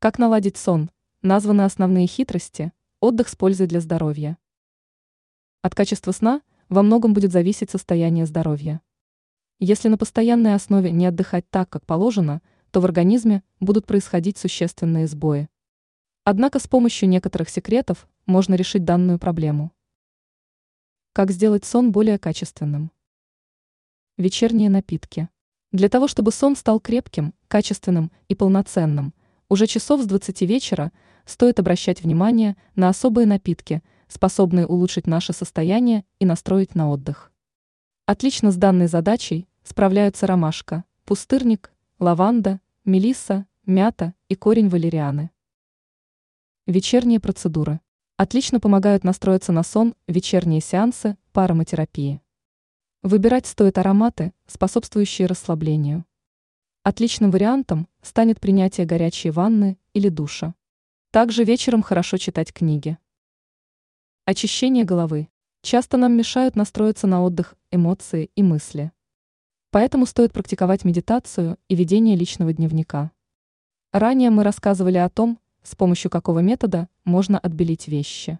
Как наладить сон? Названы основные хитрости. Отдых с пользой для здоровья. От качества сна во многом будет зависеть состояние здоровья. Если на постоянной основе не отдыхать так, как положено, то в организме будут происходить существенные сбои. Однако с помощью некоторых секретов можно решить данную проблему. Как сделать сон более качественным? Вечерние напитки. Для того, чтобы сон стал крепким, качественным и полноценным, уже часов с 20 вечера стоит обращать внимание на особые напитки, способные улучшить наше состояние и настроить на отдых. Отлично с данной задачей справляются ромашка, пустырник, лаванда, мелисса, мята и корень валерианы. Вечерние процедуры. Отлично помогают настроиться на сон вечерние сеансы паромотерапии. Выбирать стоит ароматы, способствующие расслаблению. Отличным вариантом станет принятие горячей ванны или душа. Также вечером хорошо читать книги. Очищение головы. Часто нам мешают настроиться на отдых, эмоции и мысли. Поэтому стоит практиковать медитацию и ведение личного дневника. Ранее мы рассказывали о том, с помощью какого метода можно отбелить вещи.